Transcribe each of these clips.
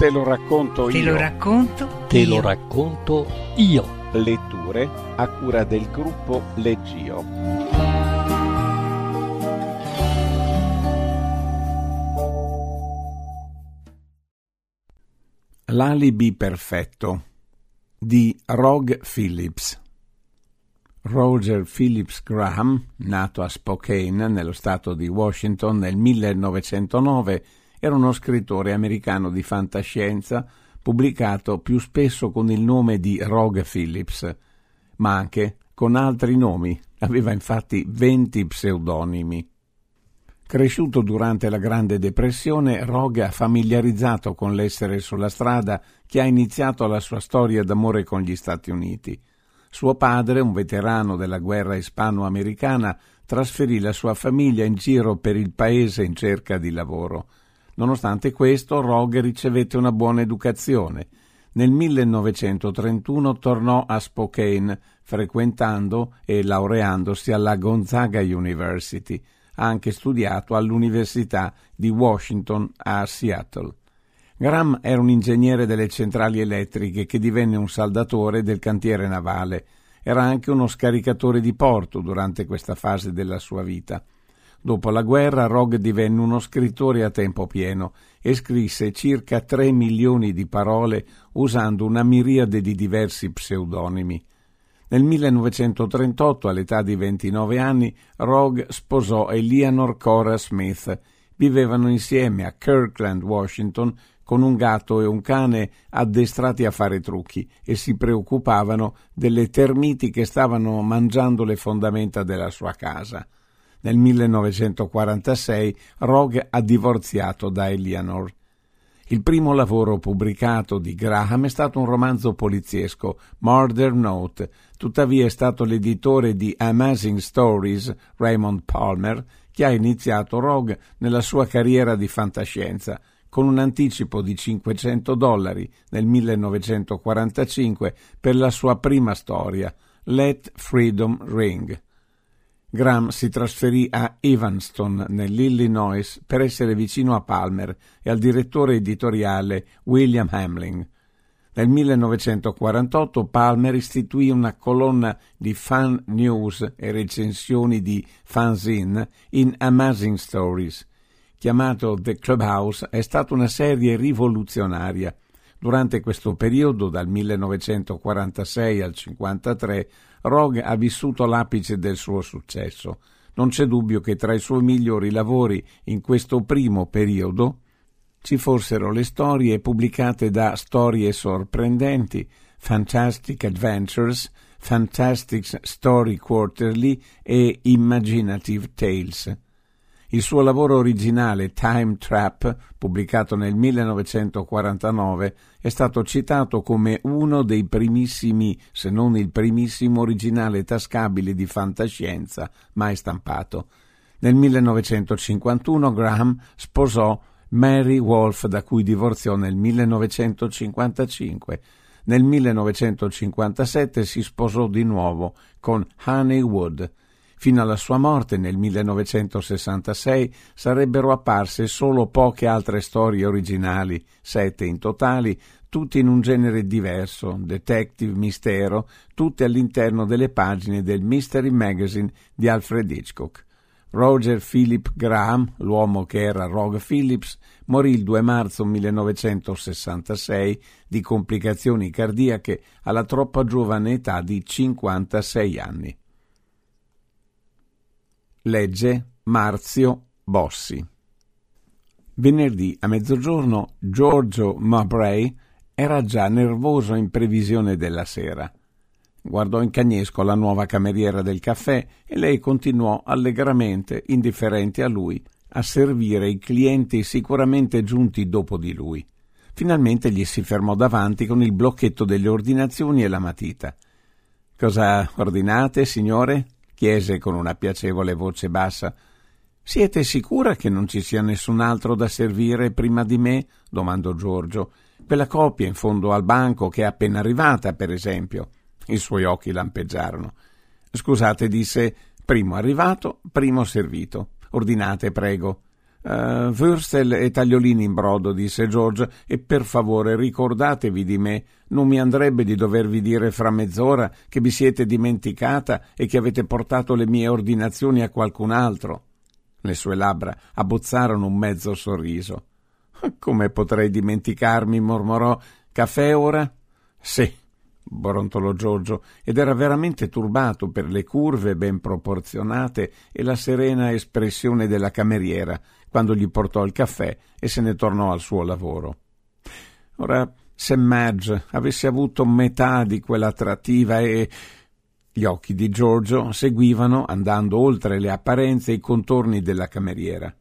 Te lo racconto Te io. lo racconto. Te io. lo racconto io. Letture a cura del gruppo Leggio. L'alibi perfetto di Rog Phillips. Roger Phillips Graham, nato a Spokane, nello stato di Washington nel 1909, era uno scrittore americano di fantascienza pubblicato più spesso con il nome di Rog Phillips, ma anche con altri nomi. Aveva infatti 20 pseudonimi. Cresciuto durante la Grande Depressione, Rog ha familiarizzato con l'essere sulla strada che ha iniziato la sua storia d'amore con gli Stati Uniti. Suo padre, un veterano della guerra ispano-americana, trasferì la sua famiglia in giro per il paese in cerca di lavoro. Nonostante questo, Rog ricevette una buona educazione. Nel 1931 tornò a Spokane, frequentando e laureandosi alla Gonzaga University. Ha anche studiato all'Università di Washington a Seattle. Graham era un ingegnere delle centrali elettriche che divenne un saldatore del cantiere navale. Era anche uno scaricatore di porto durante questa fase della sua vita. Dopo la guerra Rog divenne uno scrittore a tempo pieno e scrisse circa 3 milioni di parole usando una miriade di diversi pseudonimi. Nel 1938, all'età di 29 anni, Rog sposò Eleanor Cora Smith. Vivevano insieme a Kirkland, Washington, con un gatto e un cane addestrati a fare trucchi e si preoccupavano delle termiti che stavano mangiando le fondamenta della sua casa. Nel 1946 Rog ha divorziato da Eleanor. Il primo lavoro pubblicato di Graham è stato un romanzo poliziesco, Murder Note, tuttavia è stato l'editore di Amazing Stories, Raymond Palmer, che ha iniziato Rog nella sua carriera di fantascienza, con un anticipo di 500 dollari nel 1945 per la sua prima storia, Let Freedom Ring. Graham si trasferì a Evanston, nell'Illinois, per essere vicino a Palmer e al direttore editoriale William Hamling. Nel 1948 Palmer istituì una colonna di fan news e recensioni di fanzine in Amazing Stories. Chiamato The Clubhouse, è stata una serie rivoluzionaria. Durante questo periodo, dal 1946 al 1953, Rog ha vissuto l'apice del suo successo. Non c'è dubbio che tra i suoi migliori lavori in questo primo periodo ci fossero le storie pubblicate da Storie sorprendenti, Fantastic Adventures, Fantastic Story Quarterly e Imaginative Tales. Il suo lavoro originale Time Trap, pubblicato nel 1949, è stato citato come uno dei primissimi, se non il primissimo originale tascabile di fantascienza mai stampato. Nel 1951 Graham sposò Mary Wolfe, da cui divorziò nel 1955. Nel 1957 si sposò di nuovo con Honey Wood. Fino alla sua morte nel 1966 sarebbero apparse solo poche altre storie originali, sette in totali, tutte in un genere diverso, detective mistero, tutte all'interno delle pagine del Mystery Magazine di Alfred Hitchcock. Roger Philip Graham, l'uomo che era Rog Phillips, morì il 2 marzo 1966 di complicazioni cardiache alla troppa giovane età di 56 anni. Legge Marzio Bossi. Venerdì a mezzogiorno Giorgio Mowbray era già nervoso in previsione della sera. Guardò in cagnesco la nuova cameriera del caffè e lei continuò allegramente, indifferente a lui, a servire i clienti sicuramente giunti dopo di lui. Finalmente gli si fermò davanti con il blocchetto delle ordinazioni e la matita. Cosa ordinate, signore? Chiese con una piacevole voce bassa. Siete sicura che non ci sia nessun altro da servire prima di me? domandò Giorgio. Quella coppia in fondo al banco che è appena arrivata, per esempio. I suoi occhi lampeggiarono. Scusate, disse, primo arrivato, primo servito. Ordinate, prego. Uh, Würstel e tagliolini in brodo, disse George, e per favore ricordatevi di me. Non mi andrebbe di dovervi dire fra mezz'ora che vi siete dimenticata e che avete portato le mie ordinazioni a qualcun altro. Le sue labbra abbozzarono un mezzo sorriso. Come potrei dimenticarmi? mormorò. Caffè ora? Sì, brontolò Giorgio, ed era veramente turbato per le curve ben proporzionate e la serena espressione della cameriera quando gli portò il caffè e se ne tornò al suo lavoro. Ora, se Madge avesse avuto metà di quell'attrattiva e gli occhi di Giorgio seguivano, andando oltre le apparenze, i contorni della cameriera.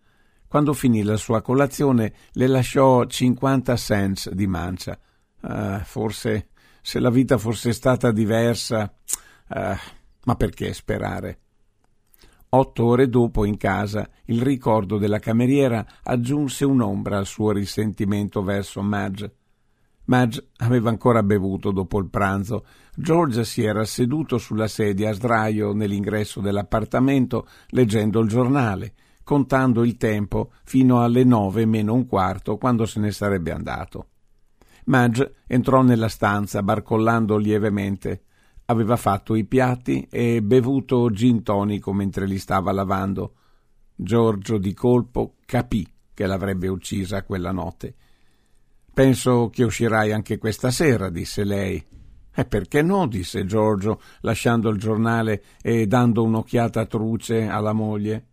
Quando finì la sua colazione le lasciò cinquanta cents di mancia. Ah, forse, se la vita fosse stata diversa, ah, ma perché sperare? Otto ore dopo, in casa, il ricordo della cameriera aggiunse un'ombra al suo risentimento verso Madge. Madge aveva ancora bevuto dopo il pranzo. George si era seduto sulla sedia a sdraio nell'ingresso dell'appartamento leggendo il giornale, contando il tempo fino alle nove meno un quarto quando se ne sarebbe andato. Madge entrò nella stanza barcollando lievemente. Aveva fatto i piatti e bevuto gin tonico mentre li stava lavando. Giorgio di colpo capì che l'avrebbe uccisa quella notte Penso che uscirai anche questa sera, disse lei. E perché no? disse Giorgio, lasciando il giornale e dando un'occhiata truce alla moglie.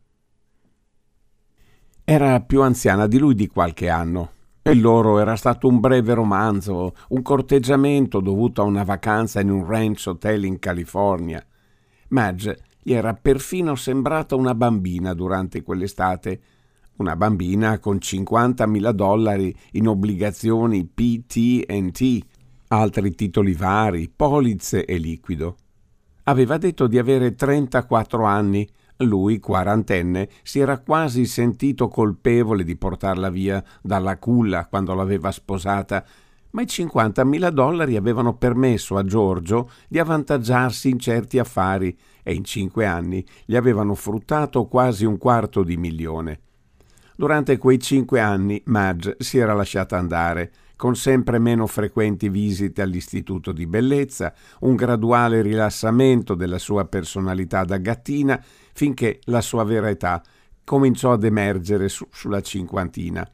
Era più anziana di lui di qualche anno. E loro era stato un breve romanzo, un corteggiamento dovuto a una vacanza in un ranch hotel in California. Madge gli era perfino sembrata una bambina durante quell'estate una bambina con 50.000 dollari in obbligazioni PT&T, altri titoli vari, polizze e liquido. Aveva detto di avere 34 anni. Lui, quarantenne, si era quasi sentito colpevole di portarla via dalla culla quando l'aveva sposata, ma i 50.000 dollari avevano permesso a Giorgio di avvantaggiarsi in certi affari e in cinque anni gli avevano fruttato quasi un quarto di milione. Durante quei cinque anni Madge si era lasciata andare, con sempre meno frequenti visite all'istituto di bellezza, un graduale rilassamento della sua personalità da gattina, finché la sua vera età cominciò ad emergere su, sulla cinquantina.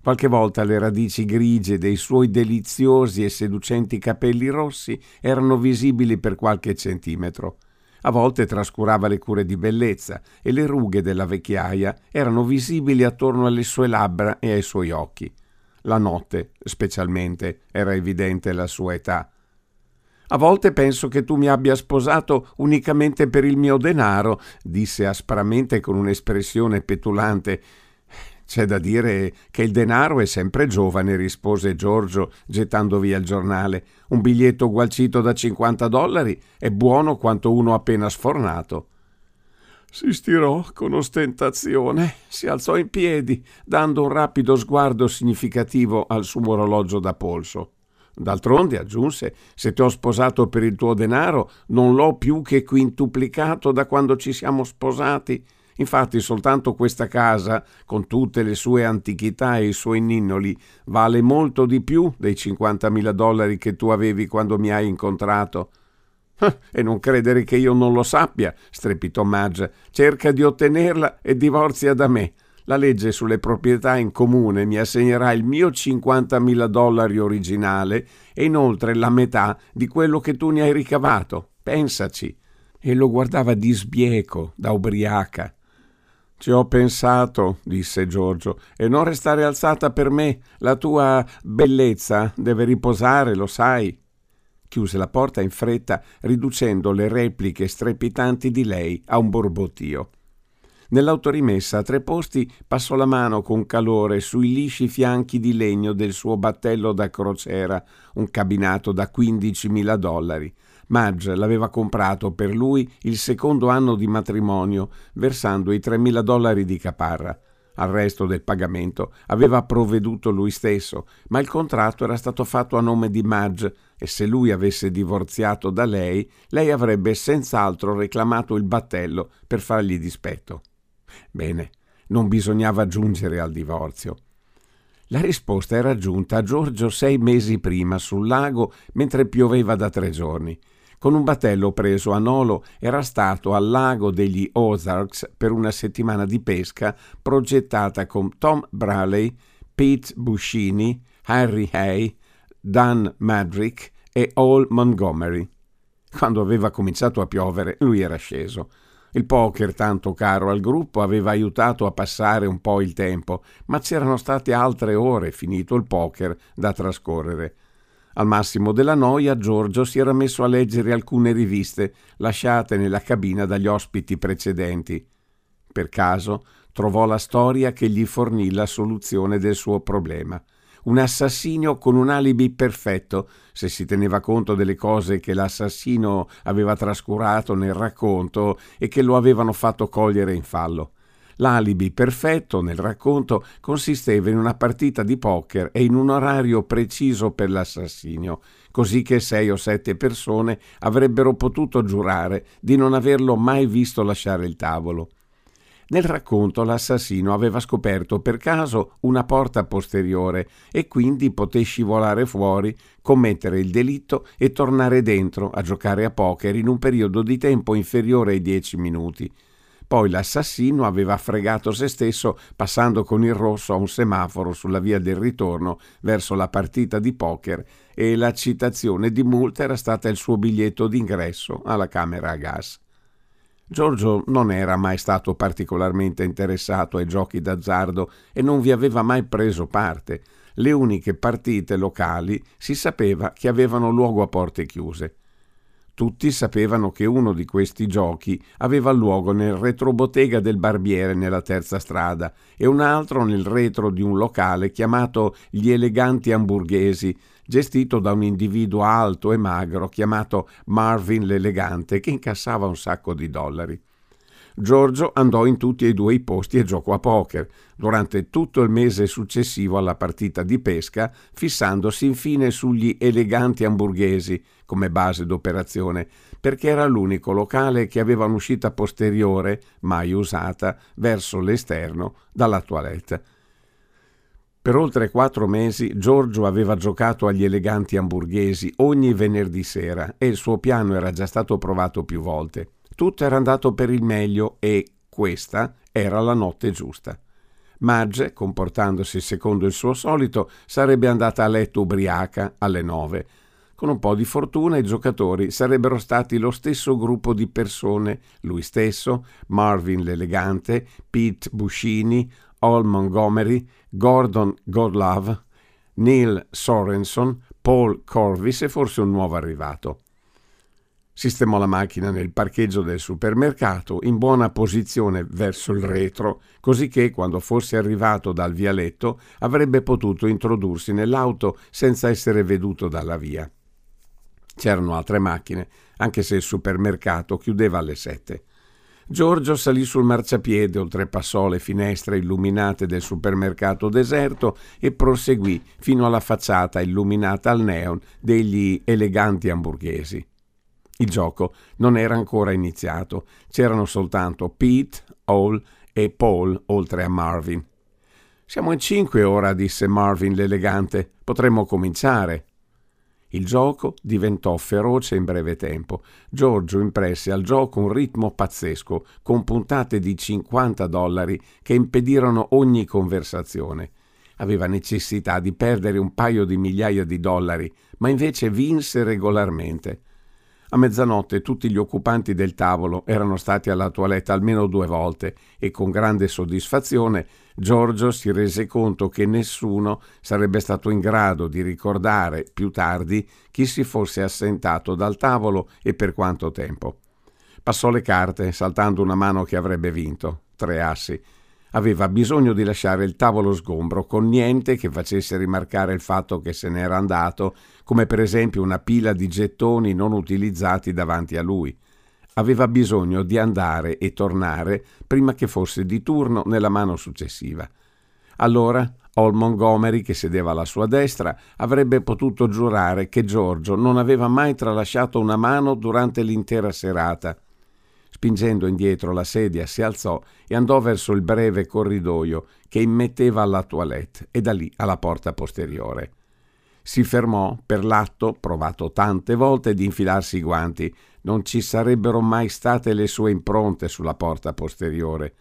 Qualche volta le radici grigie dei suoi deliziosi e seducenti capelli rossi erano visibili per qualche centimetro. A volte trascurava le cure di bellezza e le rughe della vecchiaia erano visibili attorno alle sue labbra e ai suoi occhi. La notte, specialmente, era evidente la sua età. A volte penso che tu mi abbia sposato unicamente per il mio denaro, disse aspramente con un'espressione petulante c'è da dire che il denaro è sempre giovane, rispose Giorgio, gettando via il giornale. Un biglietto gualcito da 50 dollari è buono quanto uno appena sfornato. Si stirò con ostentazione, si alzò in piedi, dando un rapido sguardo significativo al suo orologio da polso. D'altronde, aggiunse, se ti ho sposato per il tuo denaro, non l'ho più che quintuplicato da quando ci siamo sposati. Infatti soltanto questa casa, con tutte le sue antichità e i suoi ninnoli, vale molto di più dei 50.000 dollari che tu avevi quando mi hai incontrato. E non credere che io non lo sappia, strepitò Madge. Cerca di ottenerla e divorzia da me. La legge sulle proprietà in comune mi assegnerà il mio 50.000 dollari originale e inoltre la metà di quello che tu ne hai ricavato. Pensaci. E lo guardava di sbieco, da ubriaca. Ci ho pensato, disse Giorgio, e non restare alzata per me. La tua bellezza deve riposare, lo sai. Chiuse la porta in fretta, riducendo le repliche strepitanti di lei a un borbottio. Nell'autorimessa a tre posti passò la mano con calore sui lisci fianchi di legno del suo battello da crociera, un cabinato da 15.000 dollari. Madge l'aveva comprato per lui il secondo anno di matrimonio, versando i 3.000 dollari di caparra. Al resto del pagamento aveva provveduto lui stesso, ma il contratto era stato fatto a nome di Madge e se lui avesse divorziato da lei, lei avrebbe senz'altro reclamato il battello per fargli dispetto. Bene, non bisognava giungere al divorzio. La risposta era giunta a Giorgio sei mesi prima sul lago mentre pioveva da tre giorni. Con un battello preso a Nolo era stato al lago degli Ozarks per una settimana di pesca progettata con Tom Braley, Pete Buscini, Harry Hay, Dan Madrick e Hall Montgomery. Quando aveva cominciato a piovere, lui era sceso. Il poker, tanto caro al gruppo, aveva aiutato a passare un po' il tempo, ma c'erano state altre ore, finito il poker, da trascorrere. Al massimo della noia, Giorgio si era messo a leggere alcune riviste lasciate nella cabina dagli ospiti precedenti. Per caso trovò la storia che gli fornì la soluzione del suo problema un assassinio con un alibi perfetto, se si teneva conto delle cose che l'assassino aveva trascurato nel racconto e che lo avevano fatto cogliere in fallo. L'alibi perfetto nel racconto consisteva in una partita di poker e in un orario preciso per l'assassinio, così che sei o sette persone avrebbero potuto giurare di non averlo mai visto lasciare il tavolo. Nel racconto l'assassino aveva scoperto per caso una porta posteriore e quindi poté scivolare fuori, commettere il delitto e tornare dentro a giocare a poker in un periodo di tempo inferiore ai dieci minuti. Poi l'assassino aveva fregato se stesso passando con il rosso a un semaforo sulla via del ritorno verso la partita di poker e la citazione di multa era stata il suo biglietto d'ingresso alla camera a gas. Giorgio non era mai stato particolarmente interessato ai giochi d'azzardo e non vi aveva mai preso parte. Le uniche partite locali si sapeva che avevano luogo a porte chiuse. Tutti sapevano che uno di questi giochi aveva luogo nel retrobottega del barbiere nella terza strada e un altro nel retro di un locale chiamato Gli Eleganti Hamburghesi, gestito da un individuo alto e magro chiamato Marvin l'Elegante, che incassava un sacco di dollari. Giorgio andò in tutti e due i posti e giocò a poker durante tutto il mese successivo alla partita di pesca, fissandosi infine sugli eleganti hamburghesi come base d'operazione, perché era l'unico locale che aveva un'uscita posteriore, mai usata, verso l'esterno dalla toilette. Per oltre quattro mesi Giorgio aveva giocato agli eleganti hamburghesi ogni venerdì sera e il suo piano era già stato provato più volte. Tutto era andato per il meglio e questa era la notte giusta. Madge, comportandosi secondo il suo solito, sarebbe andata a letto ubriaca alle nove. Con un po' di fortuna i giocatori sarebbero stati lo stesso gruppo di persone, lui stesso, Marvin l'elegante, Pete Buscini, Al Montgomery, Gordon Godlove, Neil Sorenson, Paul Corvis e forse un nuovo arrivato. Sistemò la macchina nel parcheggio del supermercato in buona posizione verso il retro, così che quando fosse arrivato dal vialetto avrebbe potuto introdursi nell'auto senza essere veduto dalla via. C'erano altre macchine, anche se il supermercato chiudeva alle sette. Giorgio salì sul marciapiede, oltrepassò le finestre illuminate del supermercato deserto e proseguì fino alla facciata illuminata al neon degli eleganti hamburghesi. Il gioco non era ancora iniziato, c'erano soltanto Pete, Hall e Paul, oltre a Marvin. Siamo in cinque ora, disse Marvin l'elegante. Potremmo cominciare. Il gioco diventò feroce in breve tempo. Giorgio impresse al gioco un ritmo pazzesco, con puntate di 50 dollari che impedirono ogni conversazione. Aveva necessità di perdere un paio di migliaia di dollari, ma invece vinse regolarmente. A mezzanotte tutti gli occupanti del tavolo erano stati alla toilette almeno due volte e con grande soddisfazione Giorgio si rese conto che nessuno sarebbe stato in grado di ricordare più tardi chi si fosse assentato dal tavolo e per quanto tempo. Passò le carte, saltando una mano che avrebbe vinto, tre assi, Aveva bisogno di lasciare il tavolo sgombro con niente che facesse rimarcare il fatto che se n'era andato, come per esempio una pila di gettoni non utilizzati davanti a lui. Aveva bisogno di andare e tornare prima che fosse di turno nella mano successiva. Allora Hall Montgomery, che sedeva alla sua destra, avrebbe potuto giurare che Giorgio non aveva mai tralasciato una mano durante l'intera serata Spingendo indietro la sedia si alzò e andò verso il breve corridoio che immetteva alla toilette e da lì alla porta posteriore. Si fermò per l'atto, provato tante volte, di infilarsi i guanti. Non ci sarebbero mai state le sue impronte sulla porta posteriore.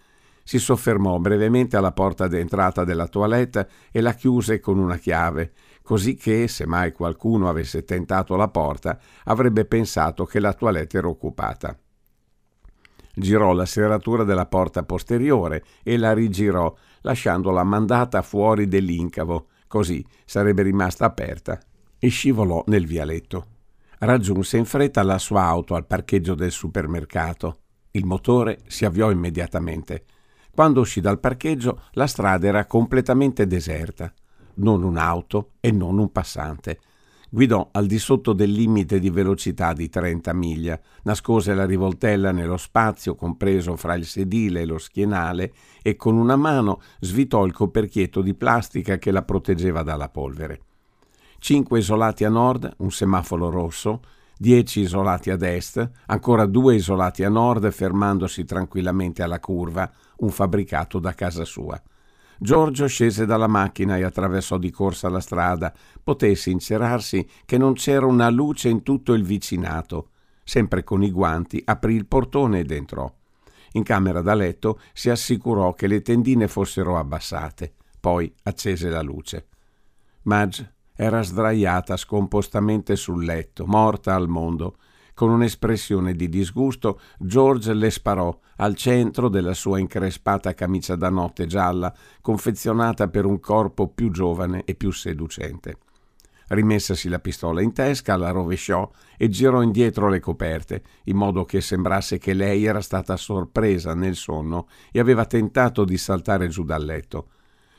Si soffermò brevemente alla porta d'entrata della toilette e la chiuse con una chiave, così che, se mai qualcuno avesse tentato la porta, avrebbe pensato che la toilette era occupata. Girò la serratura della porta posteriore e la rigirò, lasciandola mandata fuori dell'incavo Così sarebbe rimasta aperta e scivolò nel vialetto. Raggiunse in fretta la sua auto al parcheggio del supermercato. Il motore si avviò immediatamente. Quando uscì dal parcheggio la strada era completamente deserta. Non un'auto e non un passante. Guidò al di sotto del limite di velocità di 30 miglia, nascose la rivoltella nello spazio compreso fra il sedile e lo schienale e con una mano svitò il coperchietto di plastica che la proteggeva dalla polvere. Cinque isolati a nord, un semaforo rosso, dieci isolati ad est, ancora due isolati a nord fermandosi tranquillamente alla curva, un fabbricato da casa sua. Giorgio scese dalla macchina e attraversò di corsa la strada. Poté sincerarsi che non c'era una luce in tutto il vicinato. Sempre con i guanti, aprì il portone ed entrò. In camera da letto si assicurò che le tendine fossero abbassate. Poi accese la luce. Madge era sdraiata scompostamente sul letto, morta al mondo. Con un'espressione di disgusto, George le sparò al centro della sua increspata camicia da notte gialla, confezionata per un corpo più giovane e più seducente. Rimessasi la pistola in testa, la rovesciò e girò indietro le coperte, in modo che sembrasse che lei era stata sorpresa nel sonno e aveva tentato di saltare giù dal letto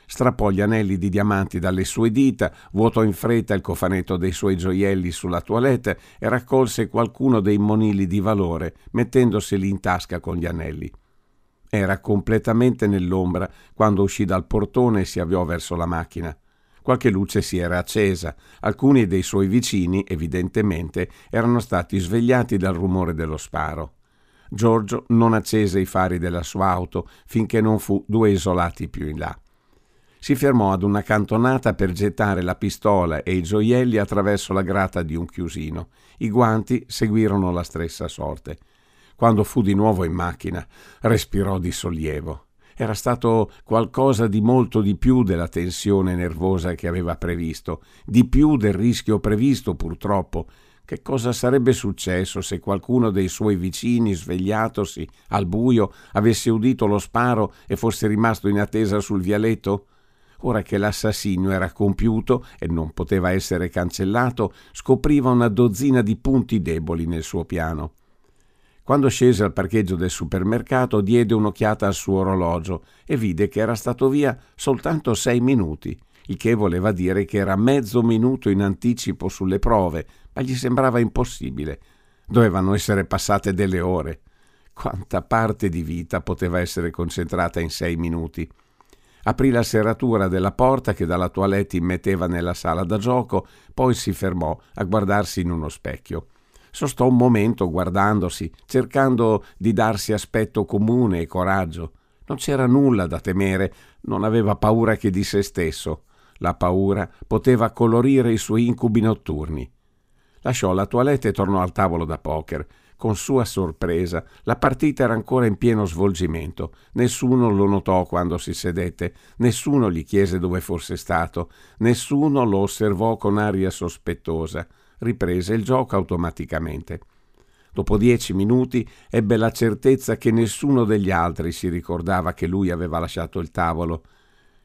strappò gli anelli di diamanti dalle sue dita, vuotò in fretta il cofanetto dei suoi gioielli sulla toilette e raccolse qualcuno dei monili di valore, mettendoseli in tasca con gli anelli. Era completamente nell'ombra quando uscì dal portone e si avviò verso la macchina. Qualche luce si era accesa. Alcuni dei suoi vicini, evidentemente, erano stati svegliati dal rumore dello sparo. Giorgio non accese i fari della sua auto finché non fu due isolati più in là si fermò ad una cantonata per gettare la pistola e i gioielli attraverso la grata di un chiusino. I guanti seguirono la stessa sorte. Quando fu di nuovo in macchina, respirò di sollievo. Era stato qualcosa di molto di più della tensione nervosa che aveva previsto, di più del rischio previsto purtroppo. Che cosa sarebbe successo se qualcuno dei suoi vicini, svegliatosi al buio, avesse udito lo sparo e fosse rimasto in attesa sul vialetto? Ora che l'assassinio era compiuto e non poteva essere cancellato, scopriva una dozzina di punti deboli nel suo piano. Quando scese al parcheggio del supermercato diede un'occhiata al suo orologio e vide che era stato via soltanto sei minuti, il che voleva dire che era mezzo minuto in anticipo sulle prove, ma gli sembrava impossibile. Dovevano essere passate delle ore. Quanta parte di vita poteva essere concentrata in sei minuti? Aprì la serratura della porta che dalla toilette immetteva nella sala da gioco, poi si fermò a guardarsi in uno specchio. Sostò un momento guardandosi, cercando di darsi aspetto comune e coraggio. Non c'era nulla da temere, non aveva paura che di se stesso. La paura poteva colorire i suoi incubi notturni. Lasciò la toilette e tornò al tavolo da poker. Con sua sorpresa, la partita era ancora in pieno svolgimento. Nessuno lo notò quando si sedette, nessuno gli chiese dove fosse stato, nessuno lo osservò con aria sospettosa. Riprese il gioco automaticamente. Dopo dieci minuti ebbe la certezza che nessuno degli altri si ricordava che lui aveva lasciato il tavolo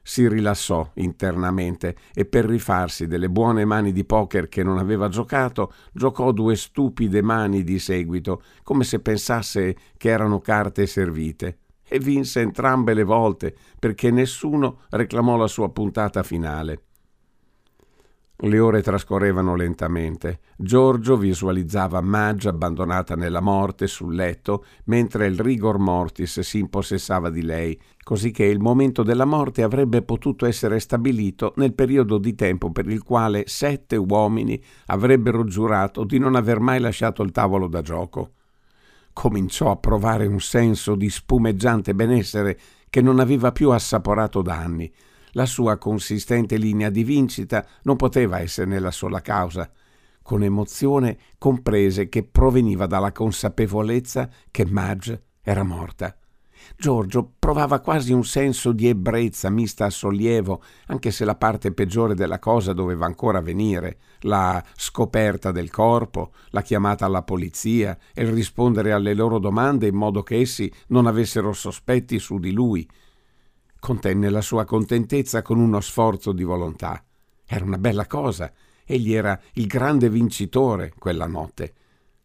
si rilassò internamente e per rifarsi delle buone mani di poker che non aveva giocato, giocò due stupide mani di seguito, come se pensasse che erano carte servite, e vinse entrambe le volte perché nessuno reclamò la sua puntata finale. Le ore trascorrevano lentamente. Giorgio visualizzava Madge abbandonata nella morte sul letto, mentre il rigor mortis si impossessava di lei, così che il momento della morte avrebbe potuto essere stabilito nel periodo di tempo per il quale sette uomini avrebbero giurato di non aver mai lasciato il tavolo da gioco. cominciò a provare un senso di spumeggiante benessere che non aveva più assaporato da anni. La sua consistente linea di vincita non poteva esserne la sola causa. Con emozione comprese che proveniva dalla consapevolezza che Madge era morta. Giorgio provava quasi un senso di ebbrezza mista a sollievo, anche se la parte peggiore della cosa doveva ancora venire, la scoperta del corpo, la chiamata alla polizia e il rispondere alle loro domande in modo che essi non avessero sospetti su di lui. Contenne la sua contentezza con uno sforzo di volontà. Era una bella cosa. Egli era il grande vincitore quella notte.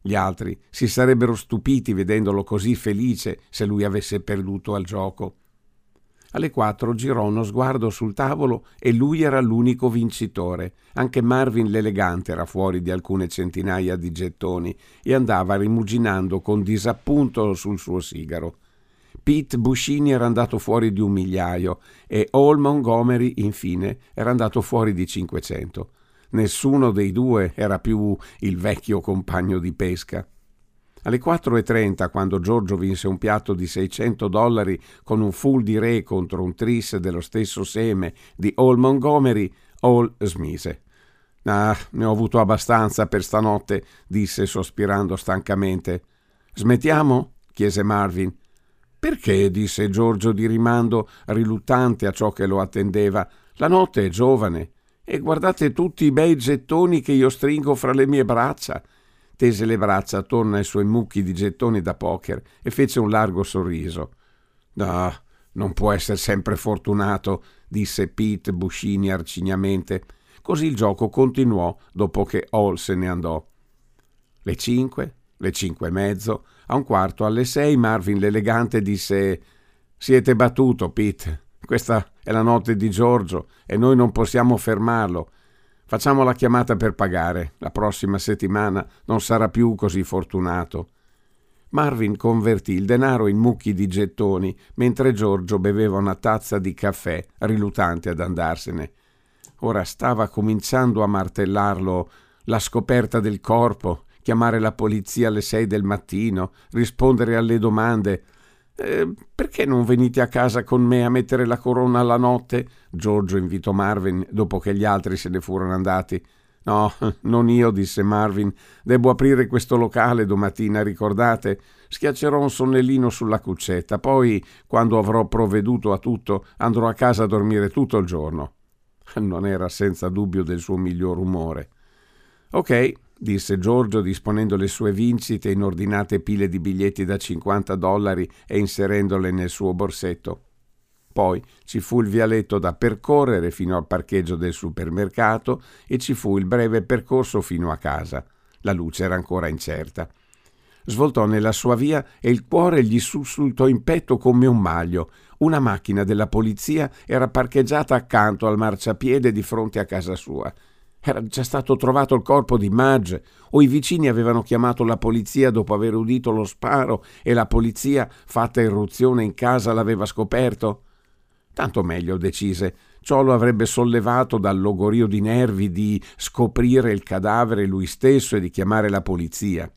Gli altri si sarebbero stupiti vedendolo così felice se lui avesse perduto al gioco. Alle quattro girò uno sguardo sul tavolo e lui era l'unico vincitore. Anche Marvin l'elegante era fuori di alcune centinaia di gettoni e andava rimuginando con disappunto sul suo sigaro. Pete Buscini era andato fuori di un migliaio e Hall Montgomery, infine, era andato fuori di cinquecento. Nessuno dei due era più il vecchio compagno di pesca. Alle 4.30, quando Giorgio vinse un piatto di 600 dollari con un full di re contro un tris dello stesso seme di Hall Montgomery, Hall smise. Ah, ne ho avuto abbastanza per stanotte, disse sospirando stancamente. Smettiamo? chiese Marvin. Perché? disse Giorgio di rimando, riluttante a ciò che lo attendeva. La notte è giovane. E guardate tutti i bei gettoni che io stringo fra le mie braccia. Tese le braccia attorno ai suoi mucchi di gettoni da poker e fece un largo sorriso. No, non può essere sempre fortunato, disse Pete Buscini arcignamente. Così il gioco continuò dopo che Hall se ne andò. Le cinque, le cinque e mezzo, a un quarto alle sei Marvin l'elegante disse Siete battuto, Pete. Questa è la notte di Giorgio e noi non possiamo fermarlo. Facciamo la chiamata per pagare. La prossima settimana non sarà più così fortunato. Marvin convertì il denaro in mucchi di gettoni mentre Giorgio beveva una tazza di caffè, rilutante ad andarsene. Ora stava cominciando a martellarlo la scoperta del corpo, chiamare la polizia alle sei del mattino, rispondere alle domande, eh, perché non venite a casa con me a mettere la corona alla notte? Giorgio invitò Marvin dopo che gli altri se ne furono andati. No, non io, disse Marvin. Devo aprire questo locale domattina, ricordate? Schiaccerò un sonnellino sulla cuccetta, poi, quando avrò provveduto a tutto, andrò a casa a dormire tutto il giorno. Non era senza dubbio del suo miglior umore. Ok, disse Giorgio disponendo le sue vincite in ordinate pile di biglietti da 50 dollari e inserendole nel suo borsetto. Poi ci fu il vialetto da percorrere fino al parcheggio del supermercato e ci fu il breve percorso fino a casa. La luce era ancora incerta. Svoltò nella sua via e il cuore gli sussultò in petto come un maglio. Una macchina della polizia era parcheggiata accanto al marciapiede di fronte a casa sua. Era già stato trovato il corpo di Madge, o i vicini avevano chiamato la polizia dopo aver udito lo sparo e la polizia, fatta irruzione in casa, l'aveva scoperto? Tanto meglio, decise. Ciò lo avrebbe sollevato dal logorio di nervi di scoprire il cadavere lui stesso e di chiamare la polizia.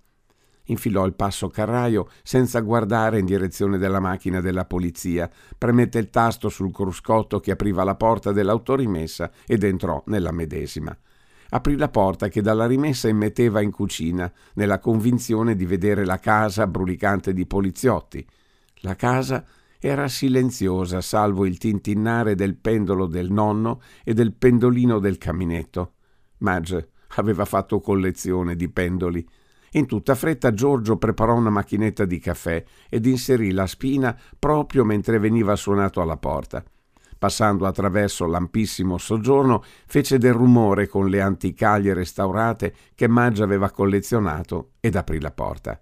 Infilò il passo carraio senza guardare in direzione della macchina della polizia, premette il tasto sul cruscotto che apriva la porta dell'autorimessa ed entrò nella medesima aprì la porta che dalla rimessa immetteva in cucina, nella convinzione di vedere la casa brulicante di poliziotti. La casa era silenziosa, salvo il tintinnare del pendolo del nonno e del pendolino del caminetto. Madge aveva fatto collezione di pendoli. In tutta fretta Giorgio preparò una macchinetta di caffè ed inserì la spina proprio mentre veniva suonato alla porta passando attraverso l'ampissimo soggiorno, fece del rumore con le anticaglie restaurate che Maggia aveva collezionato ed aprì la porta.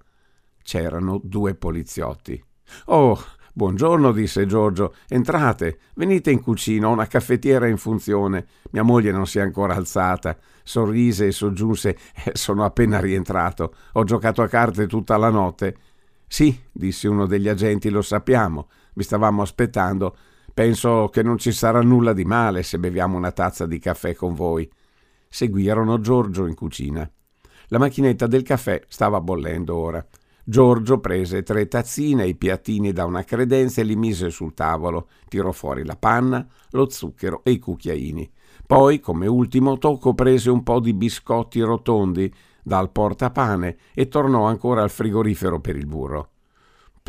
C'erano due poliziotti. Oh, buongiorno, disse Giorgio. Entrate, venite in cucina, ho una caffettiera in funzione. Mia moglie non si è ancora alzata. Sorrise e soggiunse: eh, Sono appena rientrato. Ho giocato a carte tutta la notte. Sì, disse uno degli agenti, lo sappiamo. Vi stavamo aspettando. Penso che non ci sarà nulla di male se beviamo una tazza di caffè con voi. Seguirono Giorgio in cucina. La macchinetta del caffè stava bollendo ora. Giorgio prese tre tazzine e i piattini da una credenza e li mise sul tavolo. Tirò fuori la panna, lo zucchero e i cucchiaini. Poi, come ultimo tocco, prese un po' di biscotti rotondi dal portapane e tornò ancora al frigorifero per il burro.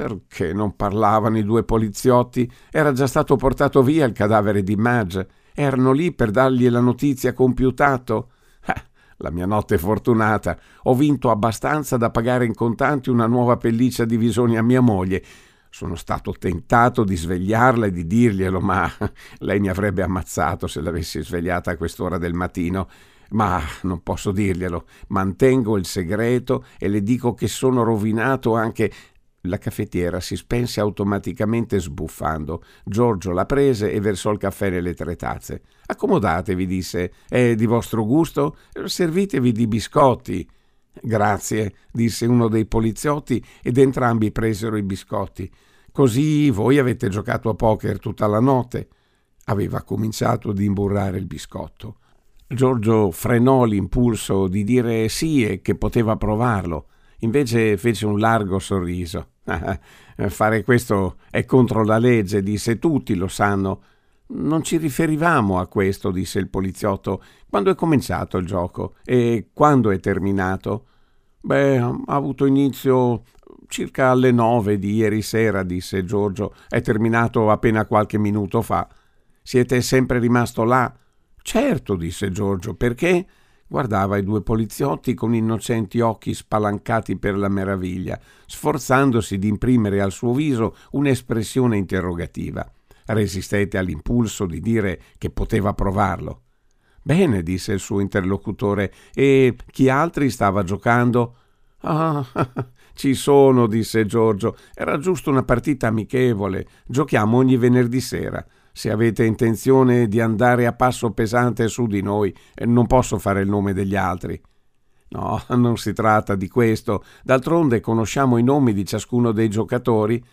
Perché non parlavano i due poliziotti? Era già stato portato via il cadavere di Madge. Erano lì per dargli la notizia compiutato. Eh, la mia notte fortunata. Ho vinto abbastanza da pagare in contanti una nuova pelliccia di visoni a mia moglie. Sono stato tentato di svegliarla e di dirglielo, ma lei mi avrebbe ammazzato se l'avessi svegliata a quest'ora del mattino. Ma non posso dirglielo. Mantengo il segreto e le dico che sono rovinato anche la caffettiera si spense automaticamente sbuffando. Giorgio la prese e versò il caffè nelle tre tazze. Accomodatevi, disse. È di vostro gusto? Servitevi di biscotti. Grazie, disse uno dei poliziotti ed entrambi presero i biscotti. Così voi avete giocato a poker tutta la notte. Aveva cominciato ad imburrare il biscotto. Giorgio frenò l'impulso di dire sì e che poteva provarlo. Invece fece un largo sorriso. Fare questo è contro la legge, disse, tutti lo sanno. Non ci riferivamo a questo, disse il poliziotto. Quando è cominciato il gioco? E quando è terminato? Beh, ha avuto inizio circa alle nove di ieri sera, disse Giorgio. È terminato appena qualche minuto fa. Siete sempre rimasto là? Certo, disse Giorgio. Perché? Guardava i due poliziotti con innocenti occhi spalancati per la meraviglia, sforzandosi di imprimere al suo viso un'espressione interrogativa. Resistette all'impulso di dire che poteva provarlo. Bene, disse il suo interlocutore, e chi altri stava giocando? Ah, ci sono, disse Giorgio. Era giusto una partita amichevole. Giochiamo ogni venerdì sera. Se avete intenzione di andare a passo pesante su di noi, eh, non posso fare il nome degli altri. No, non si tratta di questo. D'altronde conosciamo i nomi di ciascuno dei giocatori.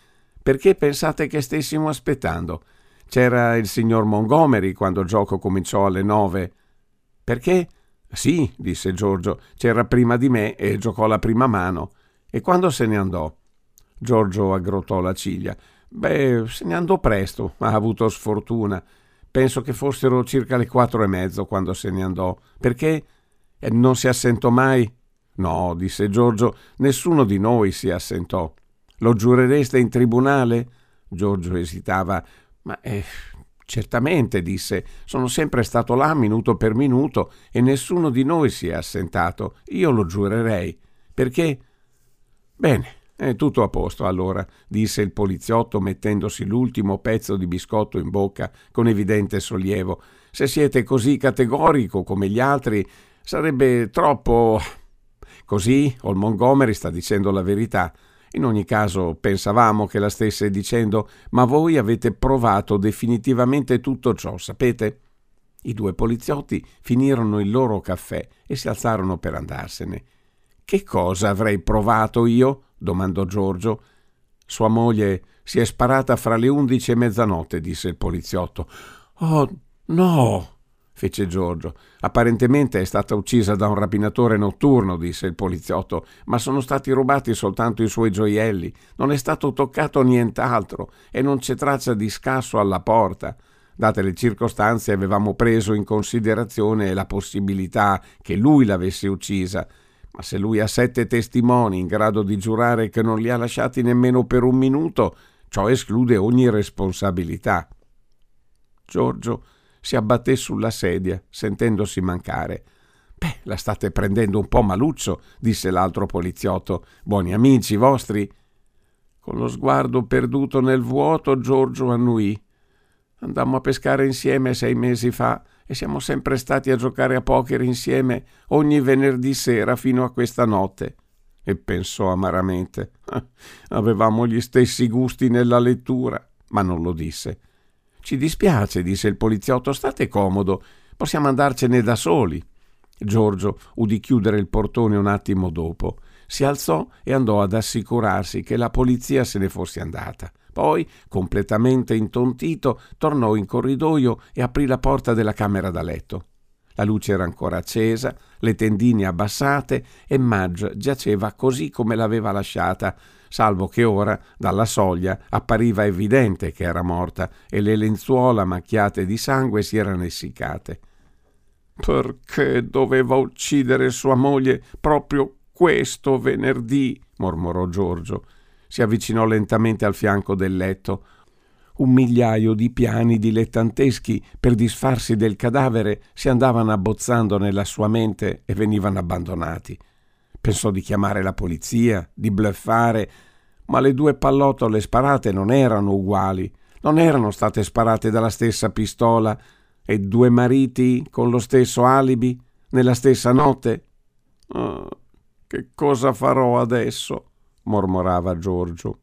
Perché pensate che stessimo aspettando? C'era il signor Montgomery quando il gioco cominciò alle nove. Perché? Sì, disse Giorgio, c'era prima di me e giocò la prima mano. E quando se ne andò? Giorgio aggrottò la ciglia. Beh, se ne andò presto, ha avuto sfortuna. Penso che fossero circa le quattro e mezzo quando se ne andò. Perché? E non si assentò mai? No, disse Giorgio, nessuno di noi si assentò. Lo giurereste in tribunale? Giorgio esitava. Ma eh, certamente, disse, sono sempre stato là minuto per minuto e nessuno di noi si è assentato. Io lo giurerei. Perché? Bene, è tutto a posto allora, disse il poliziotto mettendosi l'ultimo pezzo di biscotto in bocca con evidente sollievo. Se siete così categorico come gli altri, sarebbe troppo. Così, Old Montgomery sta dicendo la verità. In ogni caso, pensavamo che la stesse dicendo, ma voi avete provato definitivamente tutto ciò, sapete? I due poliziotti finirono il loro caffè e si alzarono per andarsene. Che cosa avrei provato io? Domandò Giorgio. Sua moglie si è sparata fra le undici e mezzanotte, disse il poliziotto. Oh, no! fece Giorgio. Apparentemente è stata uccisa da un rapinatore notturno, disse il poliziotto, ma sono stati rubati soltanto i suoi gioielli. Non è stato toccato nient'altro e non c'è traccia di scasso alla porta. Date le circostanze avevamo preso in considerazione la possibilità che lui l'avesse uccisa ma se lui ha sette testimoni in grado di giurare che non li ha lasciati nemmeno per un minuto, ciò esclude ogni responsabilità. Giorgio si abbatté sulla sedia, sentendosi mancare. Beh, la state prendendo un po' maluccio, disse l'altro poliziotto. Buoni amici vostri? Con lo sguardo perduto nel vuoto, Giorgio annuì. Andammo a pescare insieme sei mesi fa e siamo sempre stati a giocare a poker insieme ogni venerdì sera fino a questa notte. E pensò amaramente. Avevamo gli stessi gusti nella lettura, ma non lo disse. Ci dispiace, disse il poliziotto, state comodo, possiamo andarcene da soli. Giorgio udì chiudere il portone un attimo dopo. Si alzò e andò ad assicurarsi che la polizia se ne fosse andata. Poi, completamente intontito, tornò in corridoio e aprì la porta della camera da letto. La luce era ancora accesa, le tendine abbassate e Madge giaceva così come l'aveva lasciata, salvo che ora, dalla soglia, appariva evidente che era morta e le lenzuola macchiate di sangue si erano essiccate. Perché doveva uccidere sua moglie proprio questo venerdì? mormorò Giorgio. Si avvicinò lentamente al fianco del letto. Un migliaio di piani dilettanteschi per disfarsi del cadavere si andavano abbozzando nella sua mente e venivano abbandonati. Pensò di chiamare la polizia, di bluffare, ma le due pallottole sparate non erano uguali, non erano state sparate dalla stessa pistola e due mariti con lo stesso alibi nella stessa notte. Oh, che cosa farò adesso? Mormorava Giorgio.